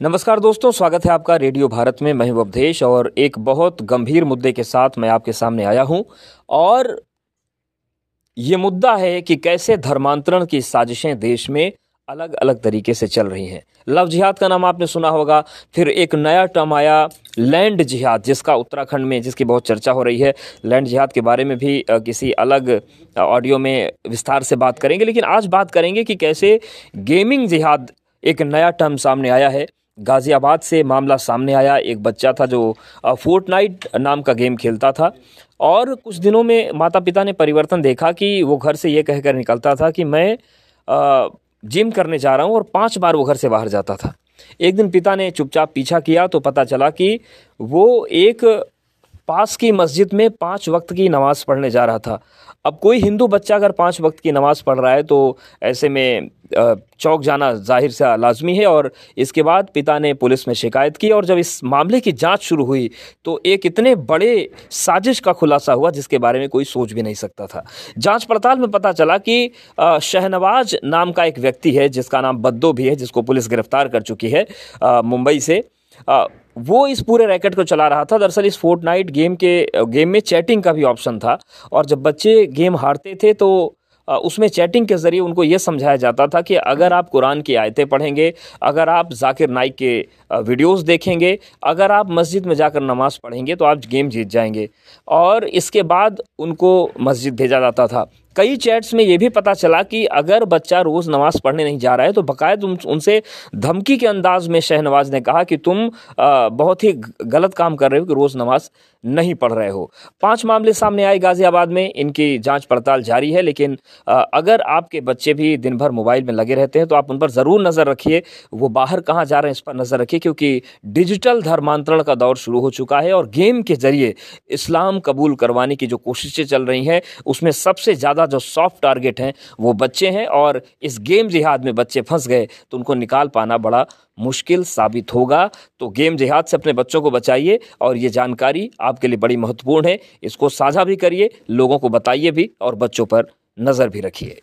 नमस्कार दोस्तों, स्वागत है आपका रेडियो भारत में। मैं अवधेश और एक बहुत गंभीर मुद्दे के साथ मैं आपके सामने आया हूँ। और ये मुद्दा है कि कैसे धर्मांतरण की साजिशें देश में अलग अलग तरीके से चल रही हैं। लव जिहाद का नाम आपने सुना होगा। फिर एक नया टर्म आया, लैंड जिहाद, जिसका उत्तराखंड में, जिसकी बहुत चर्चा हो रही है। लैंड जिहाद के बारे में भी किसी अलग ऑडियो में विस्तार से बात करेंगे। लेकिन आज बात करेंगे कि कैसे गेमिंग जिहाद एक नया टर्म सामने आया है। गाज़ियाबाद से मामला सामने आया। एक बच्चा था जो फोर्टनाइट नाम का गेम खेलता था। और कुछ दिनों में माता पिता ने परिवर्तन देखा कि वो घर से ये कहकर निकलता था कि मैं जिम करने जा रहा हूँ और पाँच बार वो घर से बाहर जाता था। एक दिन पिता ने चुपचाप पीछा किया तो पता चला कि वो एक पास की मस्जिद में पाँच वक्त की नमाज़ पढ़ने जा रहा था। अब कोई हिंदू बच्चा अगर पाँच वक्त की नमाज़ पढ़ रहा है तो ऐसे में चौक जाना ज़ाहिर सा लाजमी है और इसके बाद पिता ने पुलिस में शिकायत की और जब इस मामले की जाँच शुरू हुई तो एक इतने बड़े साजिश का खुलासा हुआ जिसके बारे में कोई सोच भी नहीं सकता था। जाँच पड़ताल में पता चला कि शहनवाज नाम का एक व्यक्ति है, जिसका नाम बद्दो भी है, जिसको पुलिस गिरफ़्तार कर चुकी है मुंबई से। वो इस पूरे रैकेट को चला रहा था। दरअसल इस फोर्ट नाइट गेम के गेम में चैटिंग का भी ऑप्शन था। और जब बच्चे गेम हारते थे तो उसमें चैटिंग के ज़रिए उनको ये समझाया जाता था कि अगर आप कुरान की आयतें पढ़ेंगे, अगर आप जाकिर नाइक के वीडियोस देखेंगे, अगर आप मस्जिद में जाकर नमाज़ पढ़ेंगे तो आप गेम जीत जाएँगे। और इसके बाद उनको मस्जिद भेजा जाता था। कई चैट्स में ये भी पता चला कि अगर बच्चा रोज़ नमाज़ पढ़ने नहीं जा रहा है तो बाकायद उनसे धमकी के अंदाज में शहनवाज ने कहा कि तुम बहुत ही गलत काम कर रहे हो कि रोज़ नमाज़ नहीं पढ़ रहे हो। पाँच मामले सामने आए गाज़ियाबाद में, इनकी जाँच पड़ताल जारी है, लेकिन अगर आपके बच्चे भी दिन भर मोबाइल में लगे रहते हैं तो आप उन पर ज़रूर नज़र रखिए। वो बाहर कहाँ जा रहे हैं, इस पर नज़र रखिए, क्योंकि डिजिटल धर्मांतरण का दौर शुरू हो चुका है और गेम के ज़रिए इस्लाम कबूल करवाने की जो कोशिशें चल रही हैं, उसमें सबसे ज़्यादा जो सॉफ्ट टारगेट हैं, वो बच्चे हैं और इस गेम जिहाद में बच्चे फंस गए तो उनको निकाल पाना बड़ा मुश्किल साबित होगा। तो गेम जिहाद से अपने बच्चों को बचाइए और ये जानकारी आपके लिए बड़ी महत्वपूर्ण है। इसको साझा भी करिए, लोगों को बताइए भी और बच्चों पर नज़र भी रखिए।